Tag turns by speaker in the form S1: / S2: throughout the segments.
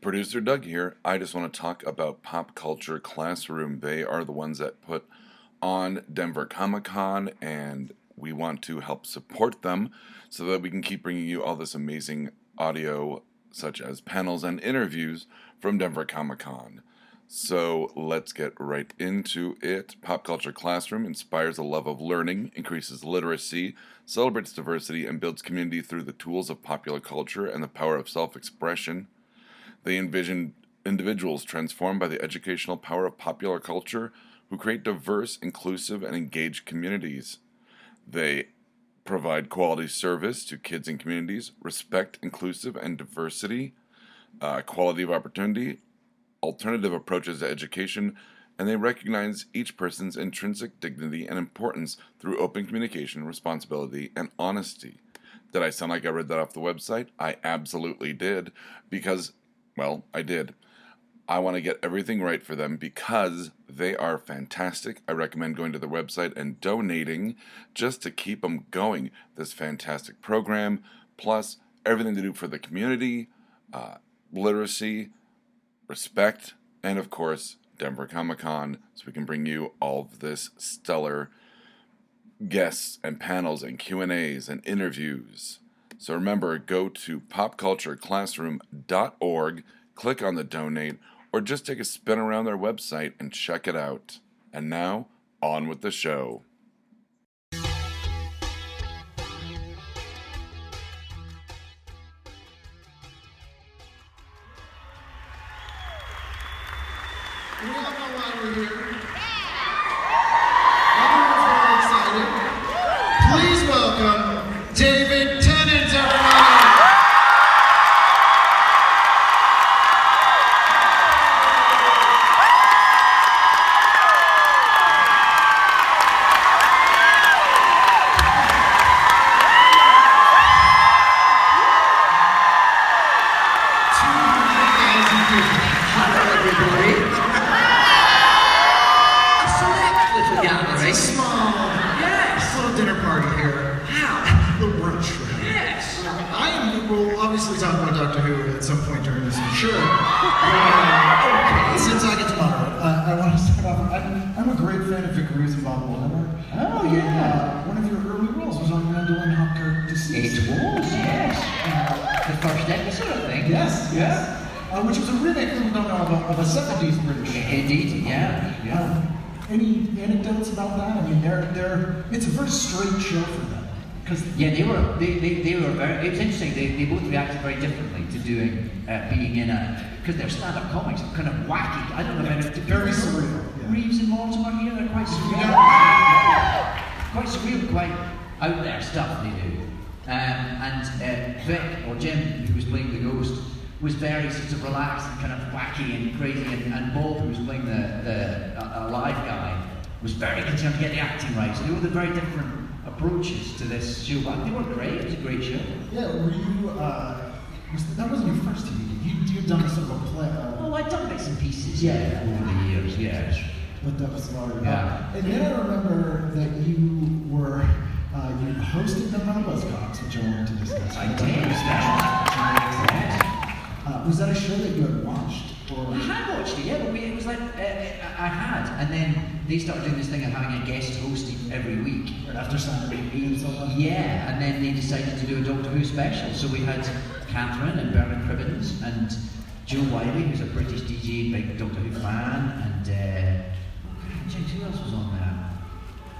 S1: Producer Doug here. I just want to talk about Pop Culture Classroom. They are the ones that put on Denver Comic Con, and we want to help support them so that we can keep bringing you all this amazing audio, such as panels and interviews from Denver Comic Con. So let's get right into it. Pop Culture Classroom inspires a love of learning, increases literacy, celebrates diversity, and builds community through the tools of popular culture and the power of self expression. They envision individuals transformed by the educational power of popular culture who create diverse, inclusive, and engaged communities. They provide quality service to kids and communities, respect inclusive and diversity, uh, quality of opportunity, alternative approaches to education, and they recognize each person's intrinsic dignity and importance through open communication, responsibility, and honesty. Did I sound like I read that off the website? I absolutely did, because well, I did. I want to get everything right for them because they are fantastic. I recommend going to their website and donating just to keep them going. This fantastic program, plus everything to do for the community, uh, literacy, respect, and of course, Denver Comic Con, so we can bring you all of this stellar guests and panels and Q and A's and interviews. So remember, go to popcultureclassroom.org, click on the donate, or just take a spin around their website and check it out. And now, on with the show.
S2: Of and Bob.
S3: Oh, yeah.
S2: Uh, one of your early roles was on Randall and
S3: Hopkirk
S2: It
S3: was, yes. The first episode, I think.
S2: Yes, yes. Uh, which was a remake, little known of a, of a 70s British.
S3: Indeed, yeah. Yeah.
S2: Um, any anecdotes about that? I mean, they're, they're, it's a very straight show for. Because
S3: Yeah, they were they, they, they were very it was interesting, they, they both reacted very differently to doing uh, being in a because they're stand-up comics, kind of wacky. I don't know
S2: Very surreal, yeah.
S3: Reeves and Mortimer here, they're quite surreal. quite surreal, quite out there stuff they do. Um, and uh, Vic, or Jim, who was playing the ghost, was very sort of relaxed and kind of wacky and crazy. And, and Bob, who was playing the, the uh, alive guy, was very concerned to get the acting right. So they were the very different approaches to this show. But they were great. It was a great show.
S2: Yeah, were you, uh, was that wasn't your first TV. You, you'd done sort of a play, uh,
S3: Oh, I'd done bits and pieces.
S2: Yeah.
S3: over the years. Yeah.
S2: but that was larger.
S3: Yeah.
S2: and then I remember that you were, uh, you hosted the Buzzcocks, which I wanted to discuss.
S3: I did. Yes.
S2: Uh, was that a show that you had watched? Or?
S3: I had watched it, yeah, but we, it was like, uh, I I had, and then they started doing this thing of having a guest host every week.
S2: Right after Saturday Night and so on?
S3: Yeah, and then they decided to do a Doctor Who special. So we had Catherine and Bernard Cribbins and Jo Whiley, who's a British DJ, big Doctor Who fan, and uh, who else was on there? Can't remember who else was on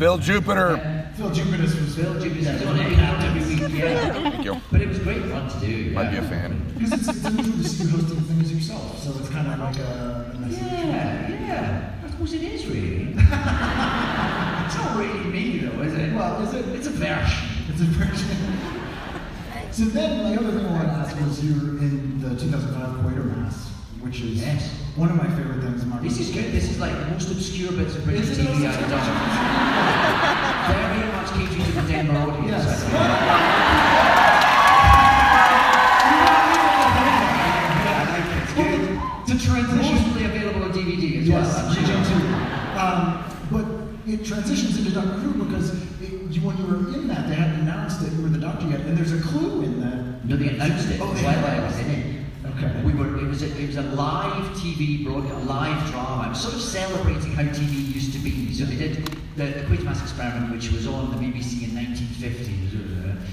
S1: Phil
S3: there. Jupitus.
S2: Phill Jupitus was
S3: Phill Jupitus
S2: Yeah,
S3: was on it every week, yeah.
S1: Thank you.
S3: But it was great fun to do.
S1: Might be a fan.
S2: Because it's, it's unusual to see you hosting things yourself, so it's kind of like a, a message.
S3: Yeah, yeah. I suppose it is really. it's not really me though, is it?
S2: Well, is it?
S3: It's a version.
S2: It's a version. so then, my other thing I wanted to ask was you were in the 2005 Quatermass, which is
S3: Yes.
S2: one of my favorite things. Martin.
S3: This is good. This is like the most obscure bits of British TV I've done. Very much catering to the Denver audience.
S2: Yes.
S3: I think. It's good.
S2: to transition.
S3: Mostly available on DVD as
S2: Yes,
S3: well. I'm
S2: region
S3: sure.
S2: Um, but it transitions into Doctor Who because it, you, when you were in that, they hadn't announced that you were the Doctor yet, and there's a clue in that.
S3: No, they announced it
S2: Oh, they
S3: I was in it.
S2: Okay.
S3: was a live TV broadcast, a live drama. It was sort of celebrating how TV used to be. So they did the, the Quatermass experiment, which was on the BBC in 1950.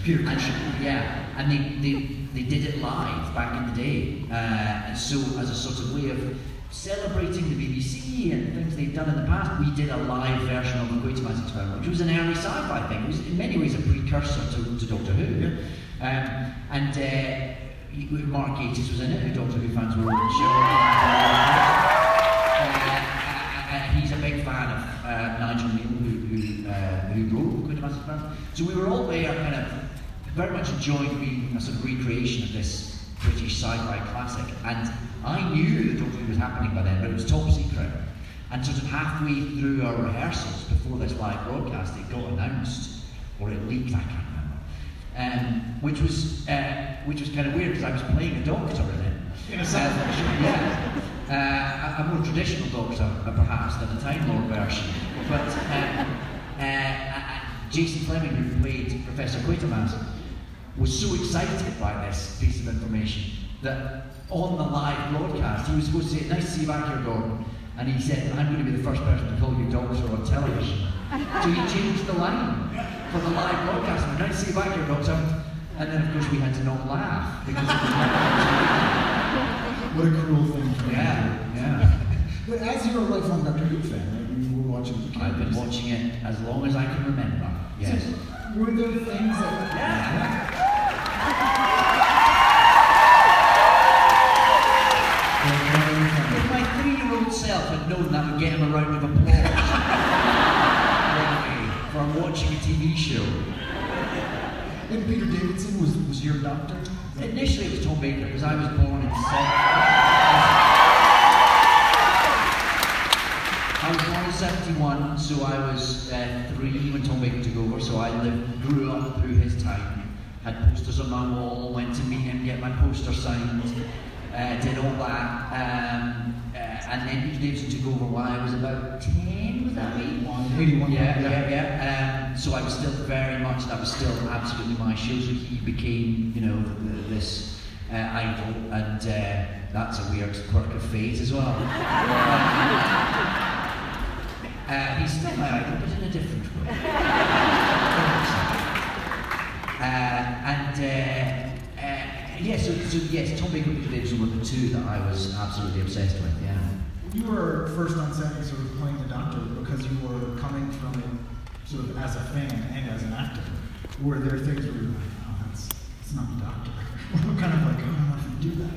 S2: Peter
S3: And, yeah, and they, they, they did it live back in the day. Uh, and so, as a sort of way of celebrating the BBC and things they've done in the past, we did a live version of the Quatermass experiment, which was an early sci-fi thing. It was in many ways a precursor to, to Doctor Who. Um, and uh, Mark Gatiss was in it, who Doctor Who fans will show. Uh, uh, he's a big fan of uh, Nigel Kneale, who, who, uh, who wrote Quatermass Experiment. So we were all there, kind of very much enjoying being a sort of recreation of this British sci-fi classic. And I knew that Doctor Who was happening by then, but it was top secret. And sort of halfway through our rehearsals before this live broadcast, it got announced, or it leaked, I can't remember. Um, which was uh, which was kind of weird because I was playing a doctor in it.
S2: In a sci-fi
S3: Uh. Yeah. Uh, a, a more traditional doctor, perhaps, than the Time Lord version. But um, uh, uh, Jason Flemyng, who played Professor Quatermass, was so excited by this piece of information that on the live broadcast, he was supposed to say, Nice to see you back here, Gordon. And he said, I'm going to be the first person to call you doctor on television. so he changed the line for the live broadcast. Nice to see you back here, doctor. And then, of course, we had to not laugh because it was not
S2: What a cruel thing to
S3: Yeah, yeah.
S2: But as you're a lifelong Doctor Who fan, right? You were watching the
S3: I've been watching it as long as I can remember. Yes.
S2: So, were there things that
S3: Yeah. If my three-year-old self had known that would get him a round of applause watching a TV show.
S2: And Peter Was, was your doctor?
S3: Initially it was Tom Baker because I was born in. I was born in 71, so I was uh, three when Tom Baker took over, so I lived, grew up through his time, had posters on my wall, went to meet him, get my poster signed, uh, did all that, um, uh, and then Peter Davison took over while I was about 10, was that right?
S2: 81.
S3: Yeah, yeah, yeah. Um, so I was still very much, that was still absolutely my show. So he became, you know, th- this uh, idol, and uh, that's a weird quirk of fate as well. uh, he's still my idol, but in a different way. uh, and uh, uh, yeah, so, so yes, Tom Baker and Peter Davison were the two that I was absolutely obsessed with. Yeah.
S2: You were first on set sort of playing the doctor because you were coming from it sort of as a fan and as an actor. Were there things where you were like, oh, that's, that's not the doctor? kind of like, oh, I don't know if you do that.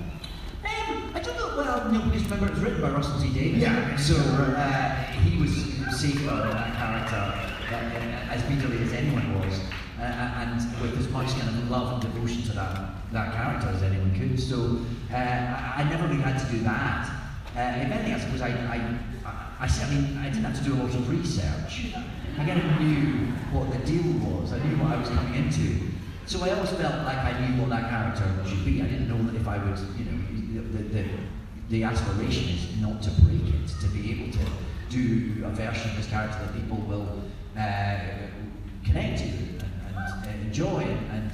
S3: Um, I don't know. Well, no, because remember it was written by Russell T Davies.
S2: Yeah.
S3: So uh, he was safeguarding that character uh, as bitterly as anyone was, uh, and with as much kind of love and devotion to that that character as anyone could. So uh, I, I never really had to do that. Uh, if anything, I suppose I, I, I, I, I mean, I didn't have to do a lot of research. I kind of knew what the deal was. I knew what I was coming into. So I always felt like I knew what that character should be. I didn't know that if I would, you know, the, the, the aspiration is not to break it, to be able to do a version of this character that people will uh, connect to and, and uh, enjoy. And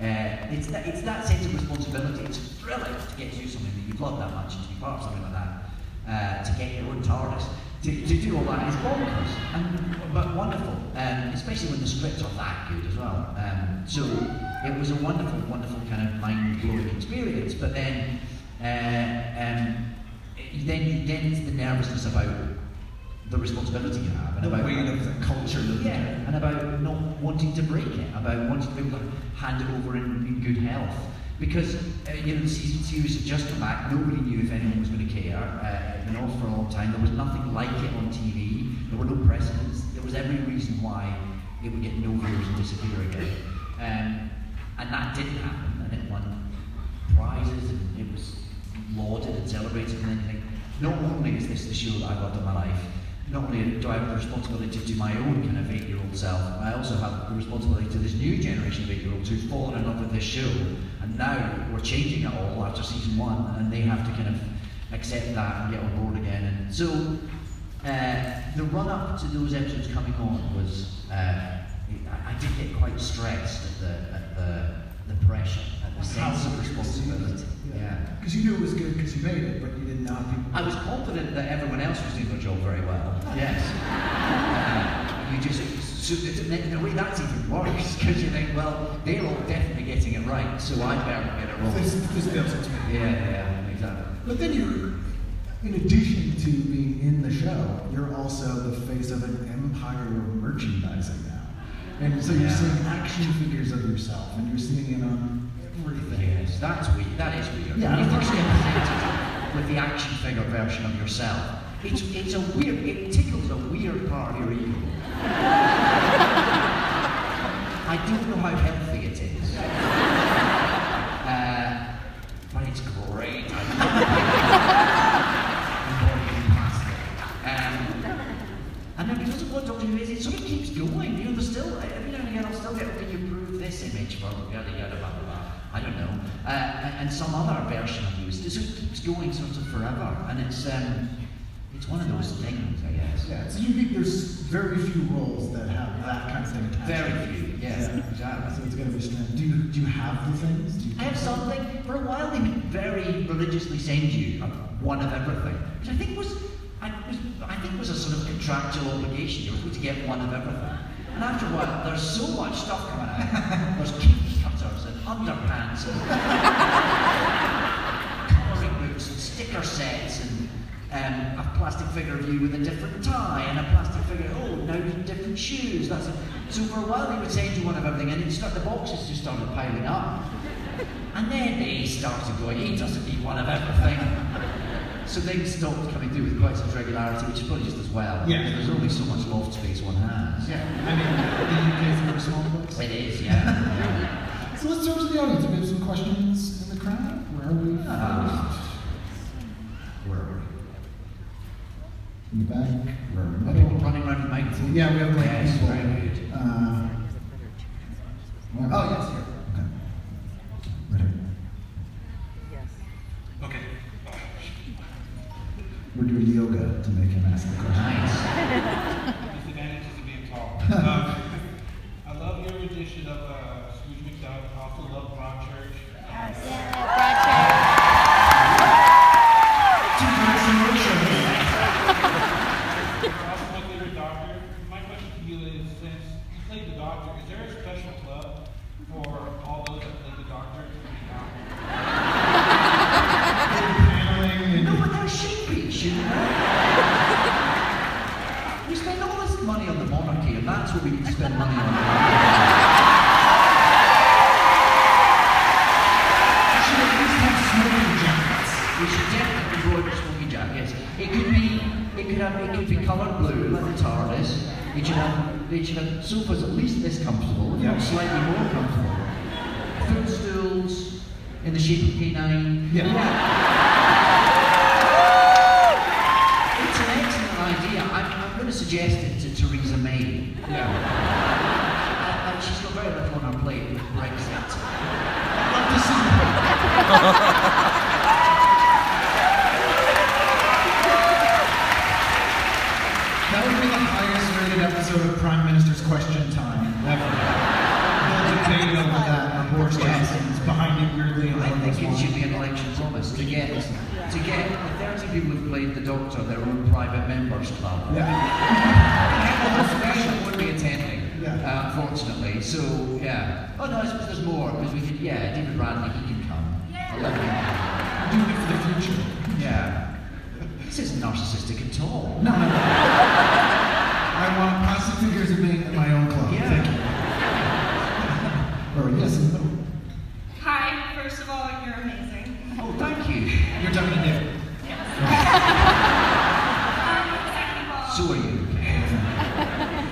S3: uh, it's, that, it's that sense of responsibility. It's thrilling to get to do something that you've loved that much and to be part of something like that. Uh, to get your own TARDIS, to, to do all that is bonkers, and, but wonderful, um, especially when the scripts are that good as well. Um, so it was a wonderful, wonderful kind of mind-blowing experience. But then, uh, um, then, then it's the nervousness about the responsibility you have, and
S2: The
S3: about
S2: weight of the culture
S3: yeah, and about not wanting to break it, about wanting to be able to hand it over in, in good health. Because uh, you know the season series had just come back, nobody knew if anyone was going to care. Uh, been off for a long time. There was nothing like it on TV. There were no precedents. There was every reason why it would get no viewers and disappear again. Um, and that didn't happen, and it won prizes, and it was lauded and celebrated. And then think, not only is this the show that I've loved in my life, not only do I have the responsibility to my own kind of eight-year-old self, but I also have the responsibility to this new generation of eight-year-olds who've fallen in love with this show, and now we're changing it all after season one, and they have to kind of accept that and get on board again. And so uh, the run-up to those episodes coming on was, uh, I, I did get quite stressed at the, at the the pressure and the sense of responsibility. Yeah.
S2: Because you knew it was good because you made it, but you didn't know how people.
S3: I was confident that everyone else was doing their job very well. Yes. Uh, you just, so in a way, that's even worse because you think, well, they're all definitely getting it right, so I better get it wrong.
S2: This, this builds it to me.
S3: Yeah, yeah, exactly.
S2: But then you're, in addition to being in the show, you're also the face of an empire of merchandising now. And so you're
S3: Yeah.
S2: seeing action figures of yourself, and you're seeing it on.
S3: Yes, that's weird. That is weird.
S2: Yeah,
S3: When you
S2: of
S3: first
S2: course.
S3: with the action figure version of yourself, it's, it's a weird, it tickles a weird part of your ego. I don't know how healthy it is. Uh, but it's great. um, and then because of what Doctor Who is, it sort of keeps going. You know, there's still, every now and again, I'll still get, okay, you prove this image for yada yada blah blah blah. I don't know. Uh, and, some other version of you. So It keeps going sort of forever. And it's, um, it's one of those things, I guess.
S2: Yeah, it's unique. There's very few roles that have that kind of thing attached.
S3: Very few, yes, exactly.
S2: So it's going to be strange. Do you, do you have the things? Do you
S3: I have something. For a while, they would very religiously send you one of everything, which I think was, I, was, I think was a sort of contractual obligation. You were supposed to get one of everything. And after a while, there's so much stuff coming out. There's cake cutters and underpants and colouring books and sticker sets and um, a plastic figure of you with a different tie and a plastic figure. Oh, now different shoes. That's it. So for a while, they would send you one of everything, and it start, the boxes just started piling up. And then they started going, he doesn't need one of everything. So things stopped coming through with quite such regularity, which is probably just as well.
S2: Yeah.
S3: There's only so much loft space one has.
S2: Yeah, I mean, the UK is a small place.
S3: It is, yeah.
S2: So let's turn to the audience. We have some questions in the crowd. Where are we?
S3: Ah.
S2: Where are we? In the back? Where are
S3: Are
S2: we?
S3: people running around with microphones?
S2: Yeah, we have like
S3: Yes,
S2: people.
S3: very good.
S2: Uh, where- oh, yes, here. Okay. Right here.
S4: Okay.
S2: We're doing yoga to make him ask the question.
S3: Nice.
S4: Disadvantages of being tall. um, I love your rendition of uh, Scrooge McDuck. I also love Broadchurch.
S2: Two guys in one show.
S4: You're also my favorite doctor. My question to you is, since you played the doctor, is there a special club for all those that played the doctor to be out?
S2: Paneling
S3: No,
S2: and
S3: but there should be, shouldn't there? We spend all this money on the monarchy, and that's what we need to spend money on.
S2: we should at least have smoking jackets.
S3: We should definitely go with smoky jackets. It could be, it could have, it could be coloured blue like the TARDIS. It should have, it should have sofas at least this comfortable, if
S2: Yeah.
S3: not slightly more comfortable. Footstools in the shape of K9.
S2: Yeah.
S3: Who've played the Doctor their own private members club.
S2: Yeah.
S3: The whole special would be attending,
S2: Yeah.
S3: uh, unfortunately. So yeah. Oh no, I suppose there's more because we could. Yeah, David Bradley, he can come. I'll let him come.
S2: It for the future.
S3: Yeah. This isn't narcissistic at all.
S2: No, no, no. I want plastic figures of me at my own club.
S3: Yeah.
S2: Thank you. or yes, in the middle.
S5: Hi, first of all, you're amazing.
S3: Oh, thank you.
S2: You're talking to David.
S3: So are you.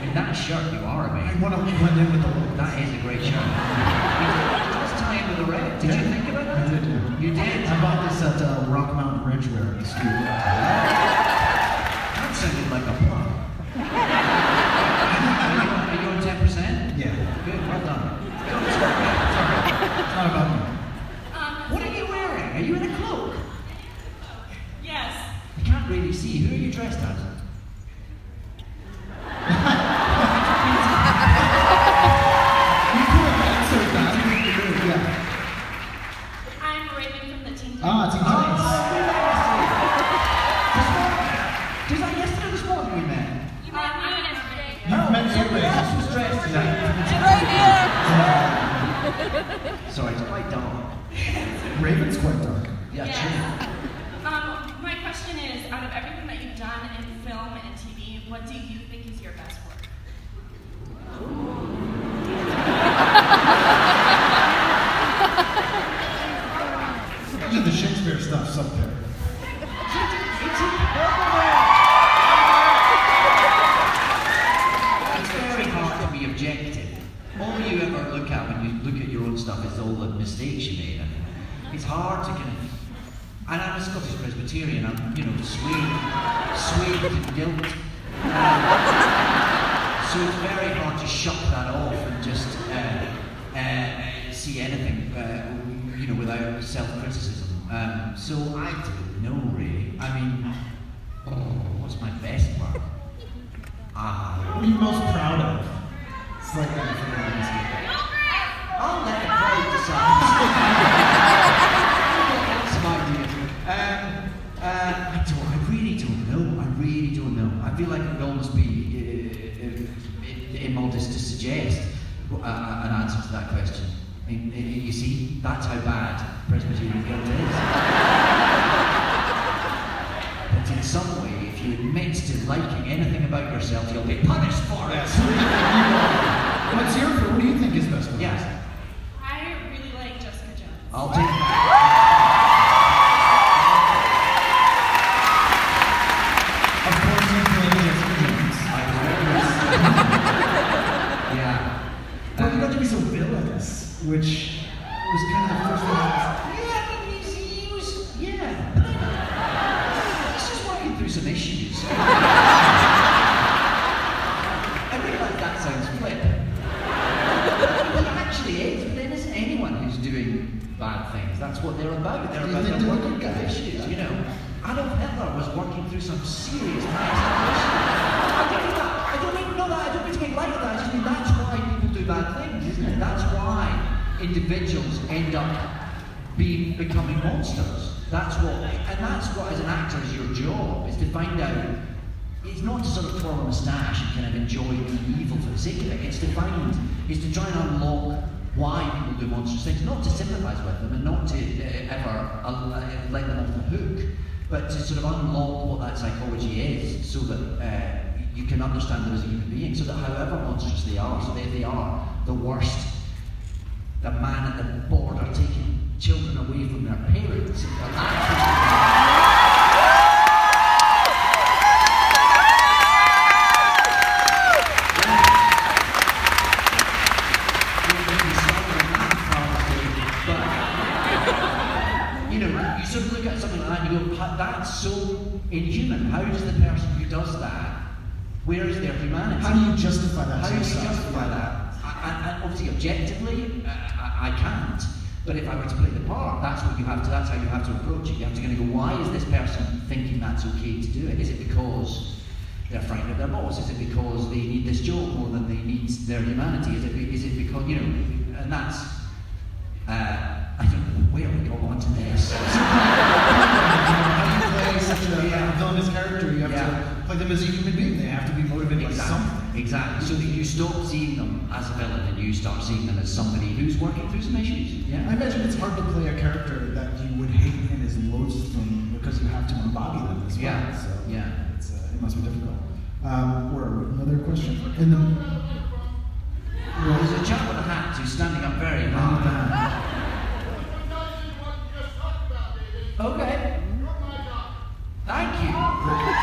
S3: In that shirt, you are
S2: I
S3: amazing.
S2: want to blend in with the look.
S3: That is a great shirt. It does tie in with the red. Did you think about that?
S2: I did, yeah.
S3: You did?
S2: I bought this at uh, Rock Mountain Bridge wear at the school.
S3: That sounded like a plug. are, you, are you on 10%?
S2: Yeah.
S3: Good, well done. Go, sorry, sorry.
S2: It's not about me.
S5: um,
S3: What are you wearing? Are you in a cloak?
S5: yes,
S3: I can't really see. Who are you dressed as?
S2: You could have answered that. Yeah.
S3: Sorry, it's quite dark.
S2: Raven's quite dark.
S3: Yeah,
S5: Yes.
S3: true.
S5: Um, my question is, out of everything that you've done in film and TV, what do you think is your best work?
S2: Imagine the Shakespeare stuff's up there.
S3: It's very hard to be objective. All you ever look at when you look at your own stuff is all the mistakes you made. And it's hard to kind of. And I'm a Scottish Presbyterian. I'm, you know, swayed, swayed to guilt. Um, so it's very hard to shut that off and just uh, uh, see anything, uh, you know, without self-criticism. Um, so I don't know really. I mean, oh, what's my best work? Ah.
S2: What are you most proud of? Different answer.
S3: I'll let the crowd decide. That's my idea. Um, uh, I don't. I really don't know. I really don't know. I feel like it would almost be uh, uh, immodest to suggest uh, uh, an answer to that question. I mean, uh, you see, that's how bad Presbyterian guilt is. but in some you admit to liking anything about yourself, you'll be punished for it.
S2: What's your what do you think is best? work?
S3: Yes.
S5: I really like Jessica Jones.
S3: I'll take that.
S2: Of course, you play Jessica Jones.
S3: Yeah.
S2: But you got to be so uh, villainous, which was kind of the first thing. I
S3: Yeah, I mean, he's, he was, yeah. He's just working through some issues. I realise that sounds flip. But it actually is, but then isn't anyone who's doing bad things. That's what they're about. They're about
S2: They
S3: they're
S2: do
S3: working
S2: good
S3: through
S2: guys.
S3: issues, you know. Adolf Hitler was working through some serious mental issues. I don't mean that. I don't even know that. I don't mean to make light of that. I just mean that's why people do bad things, isn't it? That's why individuals end up being becoming monsters. That's what, and that's what as an actor is your job is to find out. It's not to sort of twirl a moustache and kind of enjoy being evil for the sake of it. It's to find, is to try and unlock why people do monstrous things. Not to sympathise with them and not to uh, ever uh, let them off the hook, but to sort of unlock what that psychology is, so that uh, you can understand them as a human being. So that however monstrous they are, so if they are the worst the man at the border taking children away from their parents. and their actions. But, You know, you sort of look at something like that and you go, "Ha- that's so inhuman. How does the person who does that, where is their humanity?
S2: How do you justify that?
S3: How do you justify that? I, I, I- obviously, objectively, uh, I, I can't. But if I were to play the part, that's what you have to. That's how you have to approach it. You have to kind of go, why is this person thinking that's okay to do it? Is it because they're frightened of their boss? Is it because they need this job more than they need their humanity? Is it? Is it because you know? And that's. Exactly. Exactly. So that you stop seeing them as a villain and you start seeing them as somebody who's working through some issues. Yeah.
S2: I imagine it's hard to play a character that you would hate and is loathsome because you have to embody them as well.
S3: Yeah,
S2: So
S3: yeah.
S2: It's, uh, it must be difficult. Um, where are we? Another question? In the,
S3: Well, there's a chap with a hat who's standing up very
S2: in the
S3: hard.
S2: back.
S3: Okay. Thank you.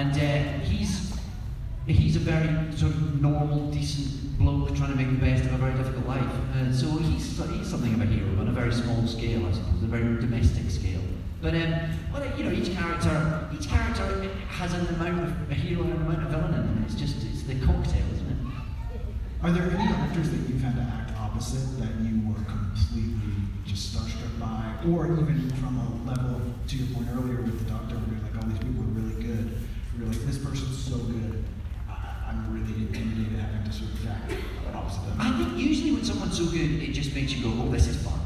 S6: And
S3: uh, he's he's a very sort of normal, decent bloke trying to make the best of a very difficult life. Uh, so he's he's something of a hero on a very small scale, I suppose, a very domestic scale. But um, well, you know, each character each character has an amount of a hero and an amount of villain, in them. it's just it's the cocktail, isn't it?
S2: Are there any actors that you've had to act opposite that you were completely just starstruck by, or even from a level to your point earlier with the doctor, where you're like, all these people are really good. Like, this person's so good. I, I'm really intimidated having to sort of act opposite them.
S3: I think usually when someone's so good, it just makes you go, oh, this is fun,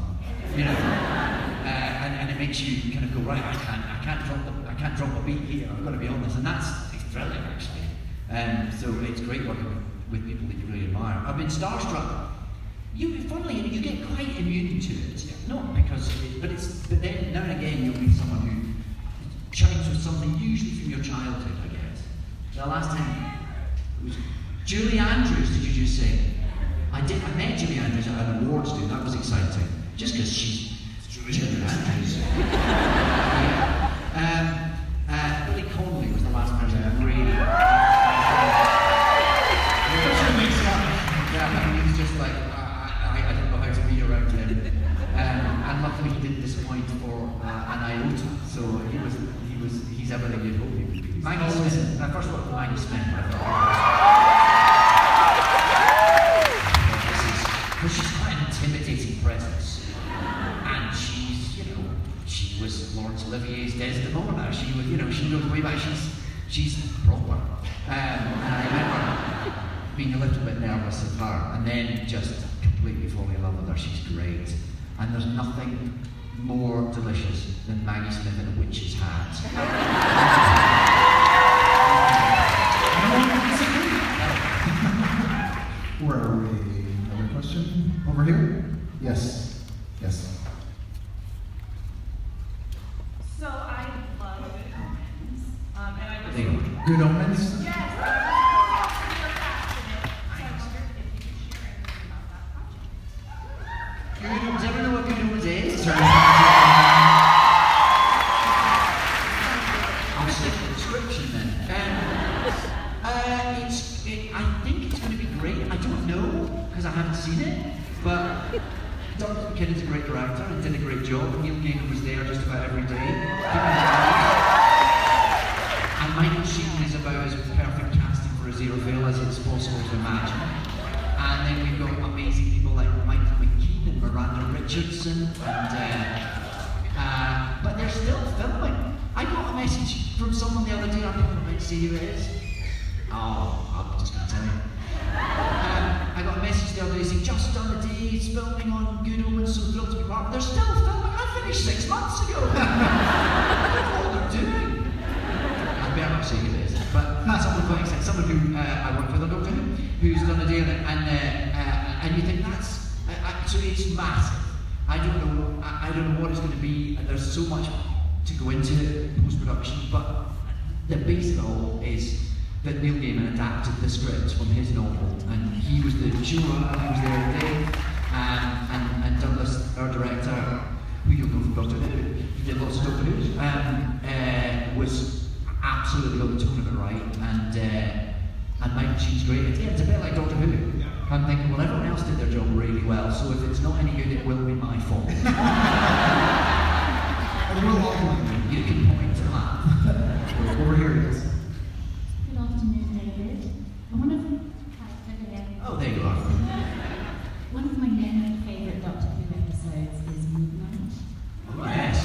S3: you know, uh, and, and it makes you kind of go, right, I can't, I can't drop, the, I can't drop a beat here. I've got to be on this, and that's thrilling actually. Um, so it's great working with, with people that you really admire. I've been starstruck. You, funnily, you get quite immune to it, not because, it, but it's, but then now and again you'll meet someone who chimes with something usually from your childhood, I guess. The last time it was Julie Andrews, did you just say? I did. I met Julie Andrews at an awards do. That was exciting. Just because she's Julie Andrews. yeah. um, uh, Billy Connolly was the last person I really. Yeah, he was just like I, I, I don't know how to be around him. Um, and luckily he didn't disappoint for uh, an iota. So he was he was he's everything you'd hope he would be. Maggie Smith. I first worked with Maggie Smith. I thought. Because she's quite an intimidating presence. And she's, you know, she was Laurence Olivier's Desdemona. She was, you know, she goes way back. She's, she's proper. Um, and I remember being a little bit nervous of her and then just completely falling in love with her. She's great. And there's nothing more delicious than Maggie Smith in a witch's hat.
S2: Where are we? Another question? Over here? Yes. Yes.
S5: So I love Good Omens. Um, and I was
S3: There you go.
S2: Good Omens?
S5: Yes, I was super passionate. So I wondered if you could share anything about that project.
S3: Good Omens, ever know what Good Omens is? I'll stick to the description then. Um, uh, it's, it, I think it's going to be great. I don't know because I haven't seen it, but Dr. Mackinnon's a great director and did a great job. Neil Gaiman was there just about every day. And Michael Sheen is about as perfect casting for Aziraphale as it's possible to imagine. And then we've got amazing people like Michael McKean and Miranda Richardson, and uh, uh, but they're still filming. I got a message from someone the other day. I can't wait to see who it is. Oh, I'm just gonna tell you. I got a message the other day saying just done a day's filming on Good Omens, so thrilled to be part. They're still filming. I finished six months ago. What they're doing. I better not say who it is, but that's someone quite excited, someone who uh, I work with on Doctor Who, who's done a deal, and uh, uh, and you think that's uh, uh, so it's massive. I don't know, I, I don't know what it's going to be. There's so much to go into post production, but the base of it all is that Neil Gaiman adapted the script from his novel, and he was the showrunner, he was there today, um, and, and Douglas, our director, who you'll know from Doctor Who, he did lots of Doctor Who's, um, uh, was absolutely on the tone of it right, and uh, and Michael Sheen's great. It's, yeah, it's a bit like Doctor Who. I'm thinking, well, everyone else did their job really well, so if it's not any good, it will be my fault.
S2: And
S3: you can point to that.
S2: Over here, yes.
S7: Good afternoon, David. I want to character here.
S3: Oh, there you are.
S7: One of my many favourite Doctor Who episodes is Midnight.
S3: Yes.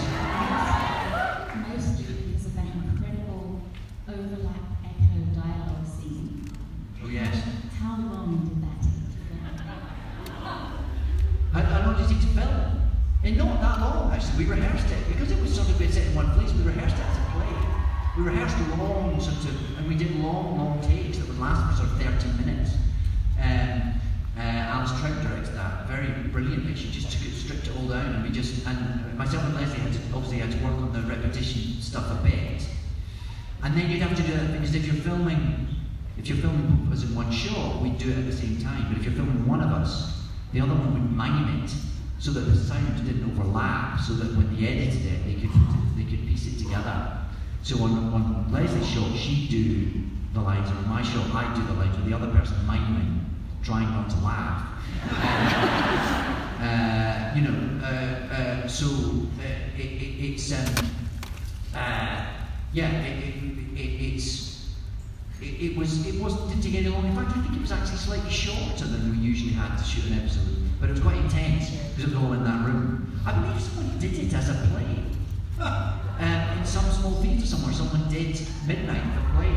S7: Mostly because of that incredible overlap echo dialogue scene.
S3: Oh, yes.
S7: How long did that take to film?
S3: How, how long did it take to film? And not that long, actually. We rehearsed it because it was sort of been set in one place. We rehearsed it as a play. We rehearsed long, sort of, and we did long, long takes that would last she just took it, stripped it all down, and we just and myself and Lesley had to obviously had to work on the repetition stuff a bit. And then you'd have to do it because if you're filming, if you're filming both of us in one shot, we'd do it at the same time. But if you're filming one of us, the other one would mime it so that the sounds didn't overlap, so that when they edited it, they could they could piece it together. So on, on Lesley's shot, she'd do the lines, and on my shot, I'd do the lines with the other person miming, trying not to laugh. uh, you know, uh, uh, so uh, it, it, it's um, uh, yeah, it, it, it, it's it, it was it was didn't take any long. In fact, I think it was actually slightly shorter than we usually had to shoot an episode, but it was quite intense because it was all in that room. I believe someone did it as a play. Um, in some small theatre somewhere, someone did Midnight the play.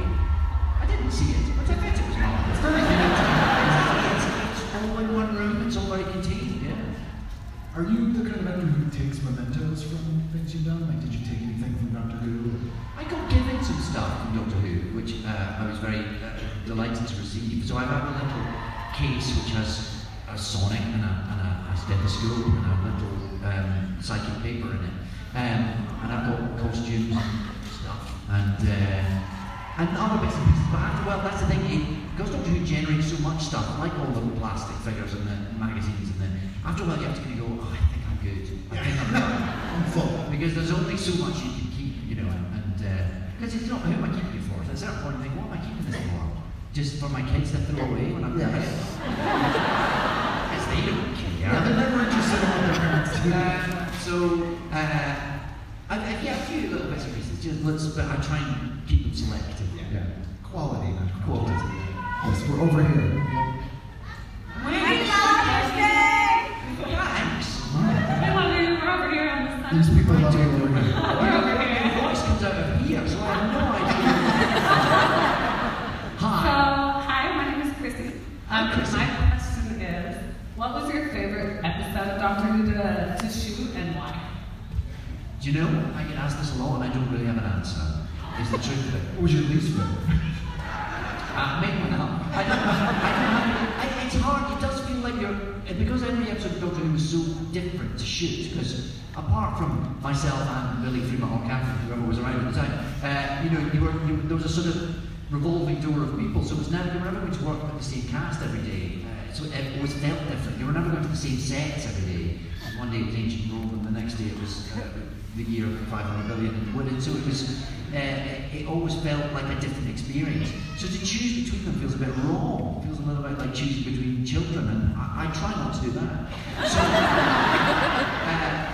S3: I didn't see it, but I bet it was. It's very it's, it's all in one room. It's all very contained. Yeah.
S2: Are you the kind of actor who takes mementos from things you've done? Like, did you take anything from Doctor Who?
S3: I got given some stuff from Doctor Who, which uh, I was very uh, delighted to receive. So I have a little case which has a sonic and a, and a, stethoscope and a little um, psychic paper in it. Um, and I've got costumes and stuff and uh, and other bits and pieces. But after, well, that's the thing. Because Doctor Who generates so much stuff, like all the plastic figures and the magazines, and then after a while you have to kind of go, I'm good. I think I'm done.
S2: I'm full.
S3: Because there's only so much you can keep, you know, and because it's not who am I keeping it for? Certain point, you think, what am I keeping this for? Just for my kids to throw away when I'm
S2: Yeah.
S3: dead? Because they don't care.
S2: Yeah, they're never interested in what their parents do.
S3: Um, so, uh, I, I, yeah, a few little bits and pieces. Just let's, but I try and keep them selective.
S2: Yeah. Quality, not
S3: Quality.
S2: quantity. Yes, we're over here.
S3: Thanks.
S5: Come on, we're over here on the side.
S2: These people love you over here.
S5: We're over here.
S3: Your voice comes out of here, so I have no idea.
S5: So,
S3: Hi.
S5: hi, my name is Chrissy. Um, my question is, what was your favorite episode of Doctor Who to, to shoot and why?
S3: Do you know, I get asked this a lot and I don't really have an answer. Is the truth of it.
S2: What was your least favorite?
S3: Uh, make one up. I don't, I don't have, I, it's hard, it does feel like you're, because every episode of Doctor Who was so different to shoot, because apart from myself and Billie Freema or Catherine, whoever was around at the time, uh, you know, you were, you, there was a sort of revolving door of people, so it was never, you were never going to work with the same cast every day, uh, so it always felt different. You were never going to the same sets every day. One day it was ancient Rome, and the next day it was uh, the year of 500 billion and Wooded, so it was, uh, it always felt like a different experience. So to choose between them feels a bit wrong. It feels a little bit like choosing between children, and I, I try not to do that. So, uh,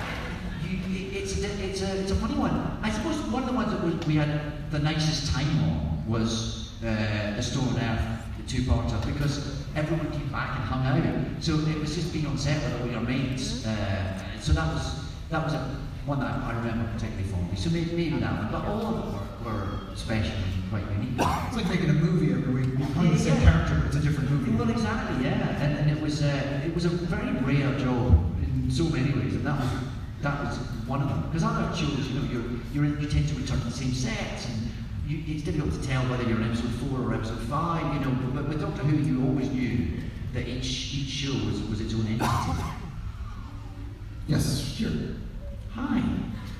S3: you, it- it's, a, it's, a, it's a funny one. I suppose one of the ones that was, we had the nicest time on was uh, The Stolen Earth, the two-parter, because everyone came back and hung out. So it was just being on set with all your mates. Uh, so that was that was a, one that I remember particularly fondly. So maybe, maybe that one, but all of them were, were special and quite unique.
S2: It's like making a movie every week. You're playing the same character, but it's a different movie.
S3: Well, exactly, yeah, and, and it was uh, it was a very rare job in so many ways, and that was that was one of them. Because other shows, you know, you're, you're in, you tend to return to the same sets, and you, it's difficult to tell whether you're in episode four or episode five. You know, but with Doctor Who, you always knew that each each show was, was its own entity.
S2: Yes, sure.
S3: Hi.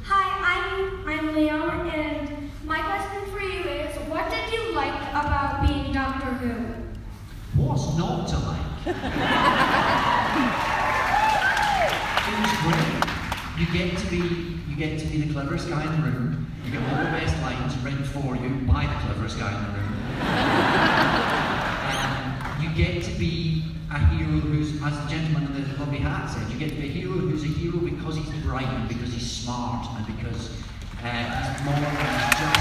S8: Hi, I'm I'm Leon, and my question for you is, what did you like about being Doctor Who?
S3: What's not to like? it was great. You get to be you get to be the cleverest guy in the room. You get all the best lines written for you by the cleverest guy in the room. You get to be a hero who's, as the gentleman in the lovely hat said, you get a hero who's a hero because he's bright and because he's smart and because uh, he's moral and he's just.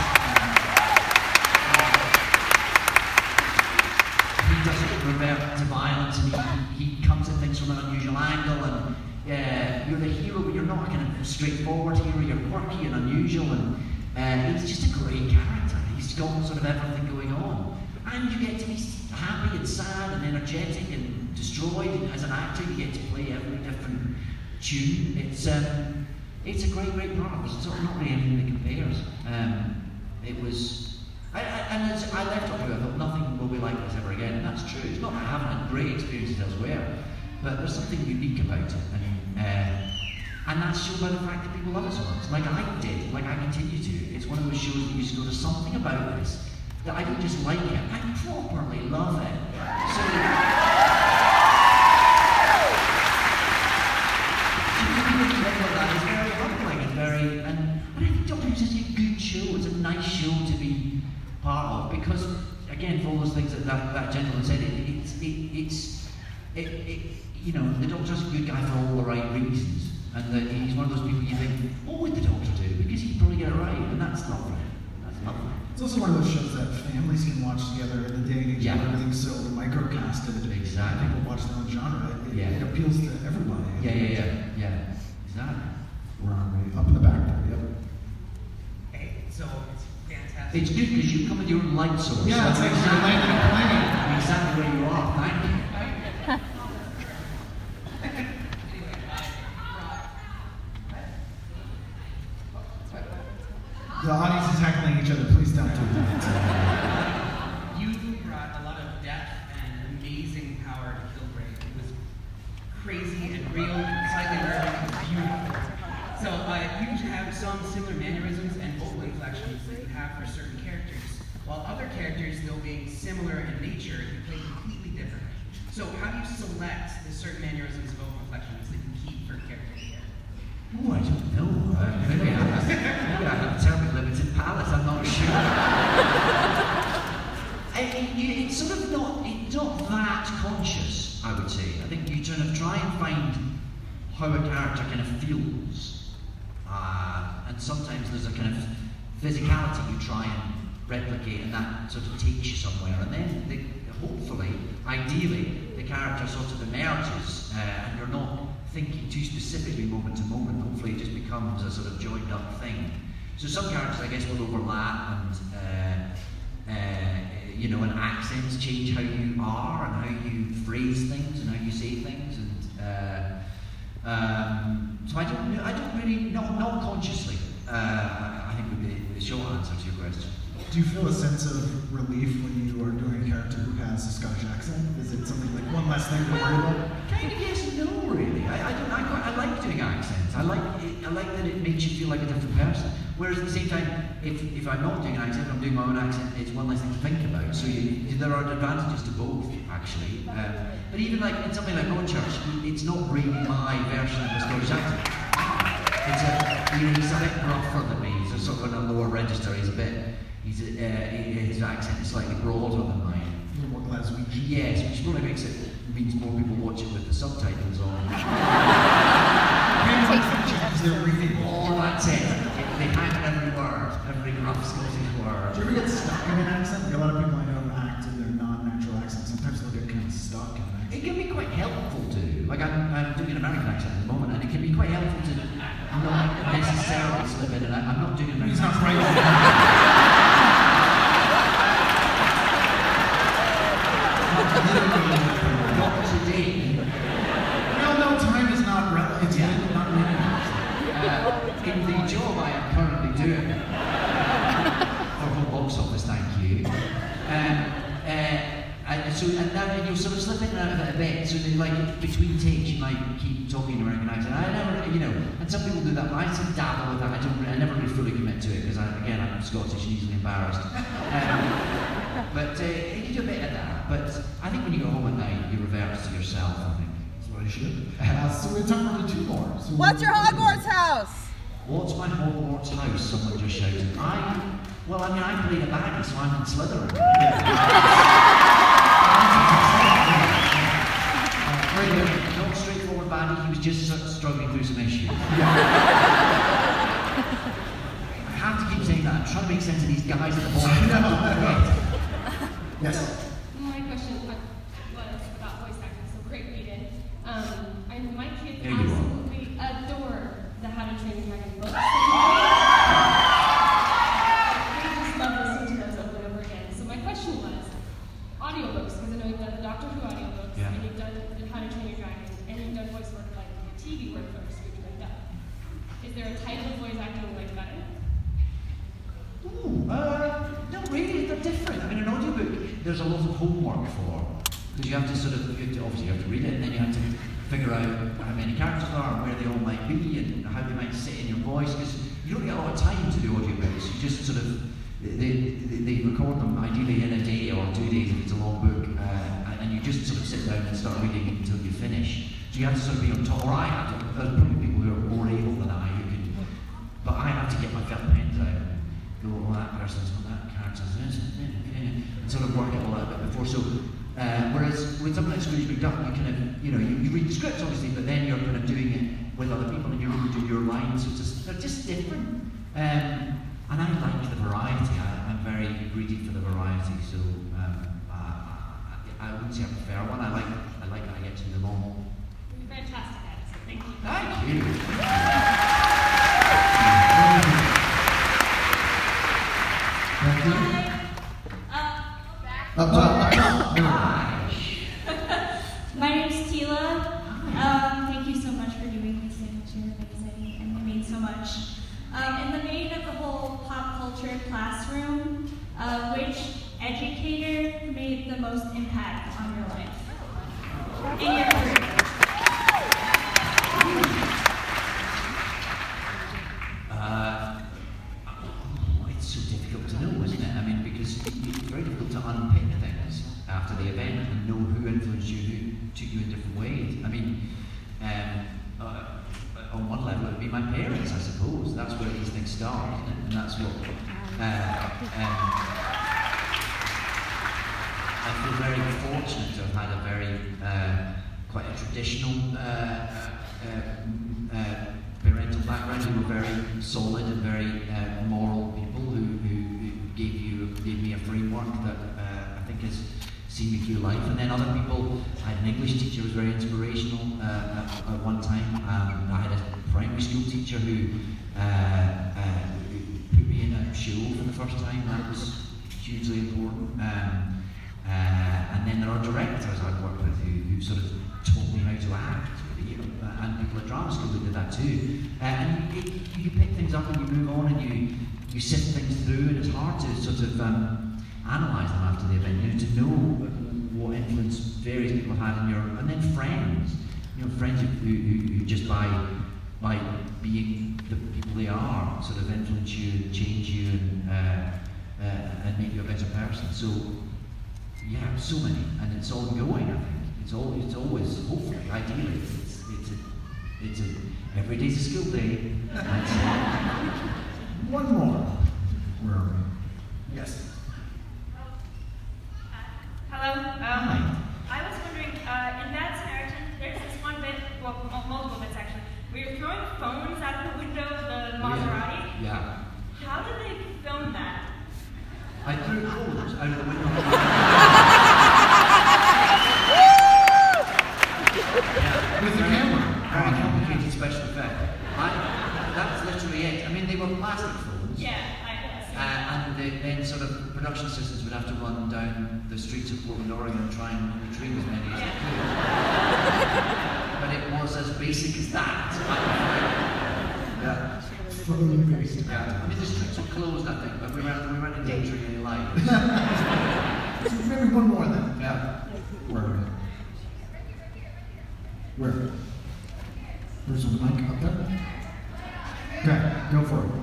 S3: He doesn't revert to violence and he, he comes at things from an unusual angle and uh, you're the hero but you're not a kind of straightforward hero, you're quirky and unusual and uh, he's just a great character. He's got sort of everything going on. And you get to be happy and sad and energetic and destroyed as an actor you get to play every different tune. It's um, it's a great, great part. There's of not really anything that compares. Um, it was I, I, and I left off with, I thought nothing will be like this ever again, and that's true. It's not that I haven't had great experiences elsewhere, but there's something unique about it, and Uh, and that's shown by the fact that people love so much. Like I did, like I continue to. It's one of those shows that used to go to something about this that I don't just like it, I properly love it. So that is very humbling and very and, and I think Doctor Who's such a good show. It's a nice show to be part of because again for all those things that that, that gentleman said, it, it's it, it's it, it, you know the Doctor's a good guy for all the right reasons, and that he's one of those people you think, what would the Doctor do? Because he'd probably get it right, and that's lovely. That's lovely.
S2: It's also one of those shows that families can watch together in the day and age
S3: Yeah.
S2: where everything's so microcasted.
S3: Exactly.
S2: People watch their own genre. It,
S3: Yeah.
S2: it appeals to everybody.
S3: Yeah, yeah, yeah, yeah. Exactly.
S2: We're on way up in the back there. Yep.
S9: Hey, so it's
S3: good because you come with your own light source.
S2: Yeah, it's like you're landing a plane.
S3: Exactly where you are. Thank you.
S2: The audience is heckling each other. Please don't do that.
S9: You brought a lot of depth and amazing power to Kilgrave. It was crazy and real and slightly nervous and beautiful. So uh, you have some similar mannerisms and vocal inflections that you have for certain characters, while other characters, though being similar in nature, you play completely different. So how do you select the certain mannerisms and vocal inflections that you keep for characters?
S3: Oh, I don't know. Uh, maybe, I have, maybe I have a terribly limited palate. I'm not sure. I, you, it's sort of not, it's not that conscious, I would say. I think you kind of try and find how a character kind of feels. Uh, and sometimes there's a kind of physicality you try and replicate, sort of takes you somewhere. And then, the, hopefully, ideally, the character sort of emerges, uh, and you're not thinking too specifically moment to moment. Hopefully, it just becomes a sort of joined up thing. So some characters, I guess, will overlap, and uh, uh, you know, and accents change how you are and how you phrase things and how you say things, and. Uh, um, so I don't, I don't really, not, not consciously. Uh, I I think would be the short answer to your question.
S2: Do you feel a sense of relief when you are doing a character who has a Scottish accent? Is it something like one less thing to worry about?
S3: Kind of yes no, really. I, I, don't, I, quite, I like doing accents. I like, I like that it makes you feel like a different person. Whereas at the same time, if, if I'm not doing an accent, I'm doing my own accent, it's one less thing to think about. So you, there are advantages to both, actually. Um, but even like in something like Broadchurch, it's not really my version of a Scottish accent. It's a, you know, he's a bit gruffer than me. A sort of on a lower register. He's a bit, he's uh, his accent is slightly broader than mine.
S2: A little more Glaswegian.
S3: Yes, which probably makes it means more people watch it with the subtitles on.
S2: Because they're reading.
S3: all that it. They hang on every word, every rough Scottish word.
S2: Do you ever get stuck in an accent? Like a lot of people I know act in their non-natural accent. Sometimes they'll get kind of stuck in an accent.
S3: It can be quite helpful to. Like I'm, I'm doing an American accent at the moment, and it can be quite helpful to not necessarily slip in. And I, I'm not doing an
S2: He's
S3: American
S2: not
S3: accent.
S2: right.
S3: Not today.
S2: We all know time is not relevant. It's
S3: Yeah.
S2: really not really.
S3: Uh, in the job I am currently doing for home box office, thank you. Um, uh, and so and now and you'll sort of slip in and out of it a bit. So then, like between takes, you might keep talking in American accent. I never, you know, and some people do that. But I sort of dabble with that. I don't. I never really fully commit to it because, again, I'm Scottish and easily embarrassed. Um, but uh, you do a bit of that. But I think when you go home at night, you revert to yourself. I think.
S2: That's what I should. Uh, so we're talking about two more. So
S10: What's your Hogwarts house?
S3: What's my Hogwarts house? Someone just shouted. I, well, I mean, I played a baddie, so I'm in Slytherin. He was just struggling through some issues. I have to keep saying that. I'm trying to make sense of these guys at the bottom.
S2: Yes.
S11: My question was about voice acting, so great reading. Um, I, my kids
S3: There you are.
S11: absolutely adore the How to Train Your Dragon books. They just love listening to those over and over again. So my question was, audiobooks, because I know you've done the Doctor Who audiobooks,
S3: Yeah.
S11: and you've done the How to Train Your Dragon, and you've done voice work like TV work for Scrooge McDuck. Is there a type of voice acting you like better?
S3: Ooh, uh, not really. They're different. I mean, an audiobook, there's a lot of homework for because you have to sort of, you have to, obviously, you have to read it, and then you have to figure out how many characters there are and where they all might be and how they might sit in your voice because you don't get a lot of time to do audiobooks. You just sort of they, they, they record them ideally in a day or two days if it's a long book, uh, and, and you just sort of sit down and start reading until you finish. So you have to sort of be on top. Or I have to. There's probably people who are more able than I who can, but I have to get my felt pens out and go, well, that person's got that character's and sort of work it all out a bit before. So something like Scrooge McDuck, you kind of, you know, you, you read the scripts obviously, but then you're kind of doing it with other people and you're able to do your lines. So it's just, they're just different. Um, and I like the variety. I, I'm very greedy for the variety. So um, I, I, I wouldn't say I prefer one. I like I like that I get to do them all.
S11: You're fantastic at it, so thank you.
S3: Thank you.
S2: Up top.
S12: My name's Tila. Um, thank you so much for doing this. I think you're amazing and you mean so much. Um, in the vein of the whole pop culture classroom, uh, which educator made the most impact on your life? In your career?
S3: Uh, oh, it's so difficult to know, isn't it? I mean, because it- it's very difficult to unpick things after the event and know who influenced you, who took you in different ways. I mean, um, uh, on one level, it would be my parents, I suppose. That's where these things start, isn't it? And that's what. Uh, um, I feel very fortunate to have had a very uh, quite a traditional uh, uh, uh, parental background who were very solid and very uh, moral people who, who, who gave you gave me a framework that uh, I think has seen me through life. And then other people, I had an English teacher who was very inspirational uh, at, at one time. Um, I had a primary school teacher who uh, uh, put me in a show for the first time. That was hugely important. Um, uh, and then there are directors I've worked with who, who sort of taught me how to act, you know, drama school who did that too. Uh, and you, you, pick things up and you move on and you, you sift things through, and it's hard to sort of um, analyse them after the event, you know, to know what influence various people had in your, and then friends, you know, friends who, who, who just by, by being the people they are, sort of influence you, and change you, and, uh, uh, and make you a better person. So, yeah, so many, and it's ongoing. I think it's always, it's always, hopefully, ideally, a, it's a, every day's a school day.
S2: One more. Where are we? Yes.
S13: Hello. Um, I was wondering, uh, in Bad Samaritan, there's this one bit, well, multiple bits actually, where you're throwing phones out of the window of the Maserati.
S3: Yeah.
S13: How did they film that?
S3: I threw clothes out of the window. yeah.
S2: With the camera.
S3: Very complicated special effect. I, that's literally it. I mean, they were plastic phones.
S13: Yeah, I guess.
S3: Uh, and the, then sort of production assistants would have to run down the streets of Portland, Oregon and try and retrieve as many as they could. but it was as basic as that. yeah. Yeah. I mean, the streets were closed, I think, but we weren't, we weren't endangering any lives.
S2: So maybe one more then. Yeah. Where? Where? Where's the mic up there? Okay, go for it.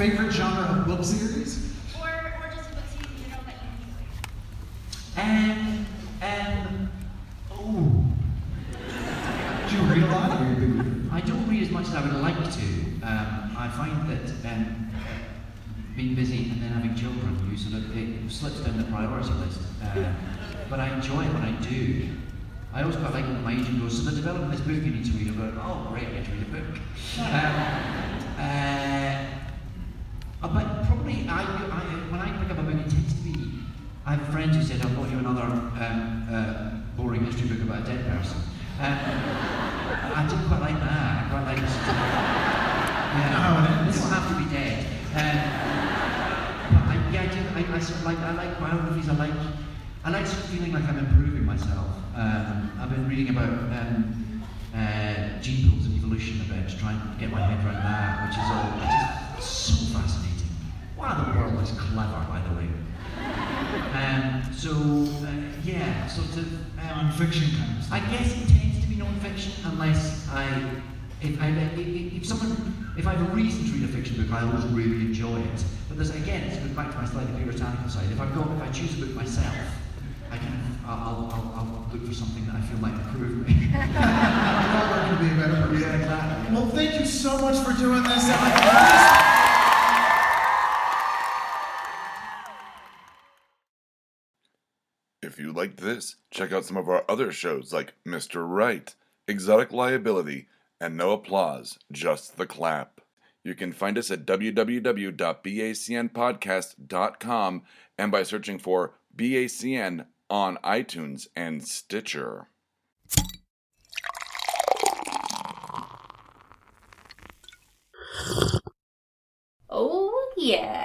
S8: Favorite genre of book series? Or, or just a book series in general that you enjoy?
S3: Um, um, oh.
S2: Do you read a lot? Or are you a big reader?
S3: I don't read as much as I would like to. Um, I find that um, being busy and then having children, you sort of it slips down the priority list. Uh, but I enjoy it when I do. I always quite like when my agent goes, so they're developing this book you need to read. I go, oh great, I get to read a book. Um, uh, but probably I, I, when I pick up a book, it tends to be. I have friends who said, I bought you another um, uh, boring history book about a dead person. Um, I didn't quite like that. I quite like this. yeah, they don't have to be dead. Um, but I, yeah, I do. I, I sort of like. I like biographies. I like. I like sort of feeling like I'm improving myself. Um, I've been reading about um, uh, gene pools and evolution a bit, just trying to get my head around that, which is all which is so fascinating. Wow, the world is clever, by the way. Um, so uh, yeah, sort of um,
S2: non-fiction kind of
S3: I guess it tends to be non-fiction unless I, if I, if, if someone, if I have a reason to read a fiction book, I always really enjoy it. But there's again, it's goes back to my slightly puritanical side. If I've got, if I choose a book myself, I kind of, I'll, I'll, I'll look for something that I feel might improve me.
S2: that could be a better person.
S3: Yeah, exactly.
S2: Well, thank you so much for doing this.
S1: If you liked this, check out some of our other shows like Mr. Right, Exotic Liability, and No Applause, Just the Clap. You can find us at www.bacnpodcast.com and by searching for BACN on iTunes and Stitcher.
S14: Oh, yeah.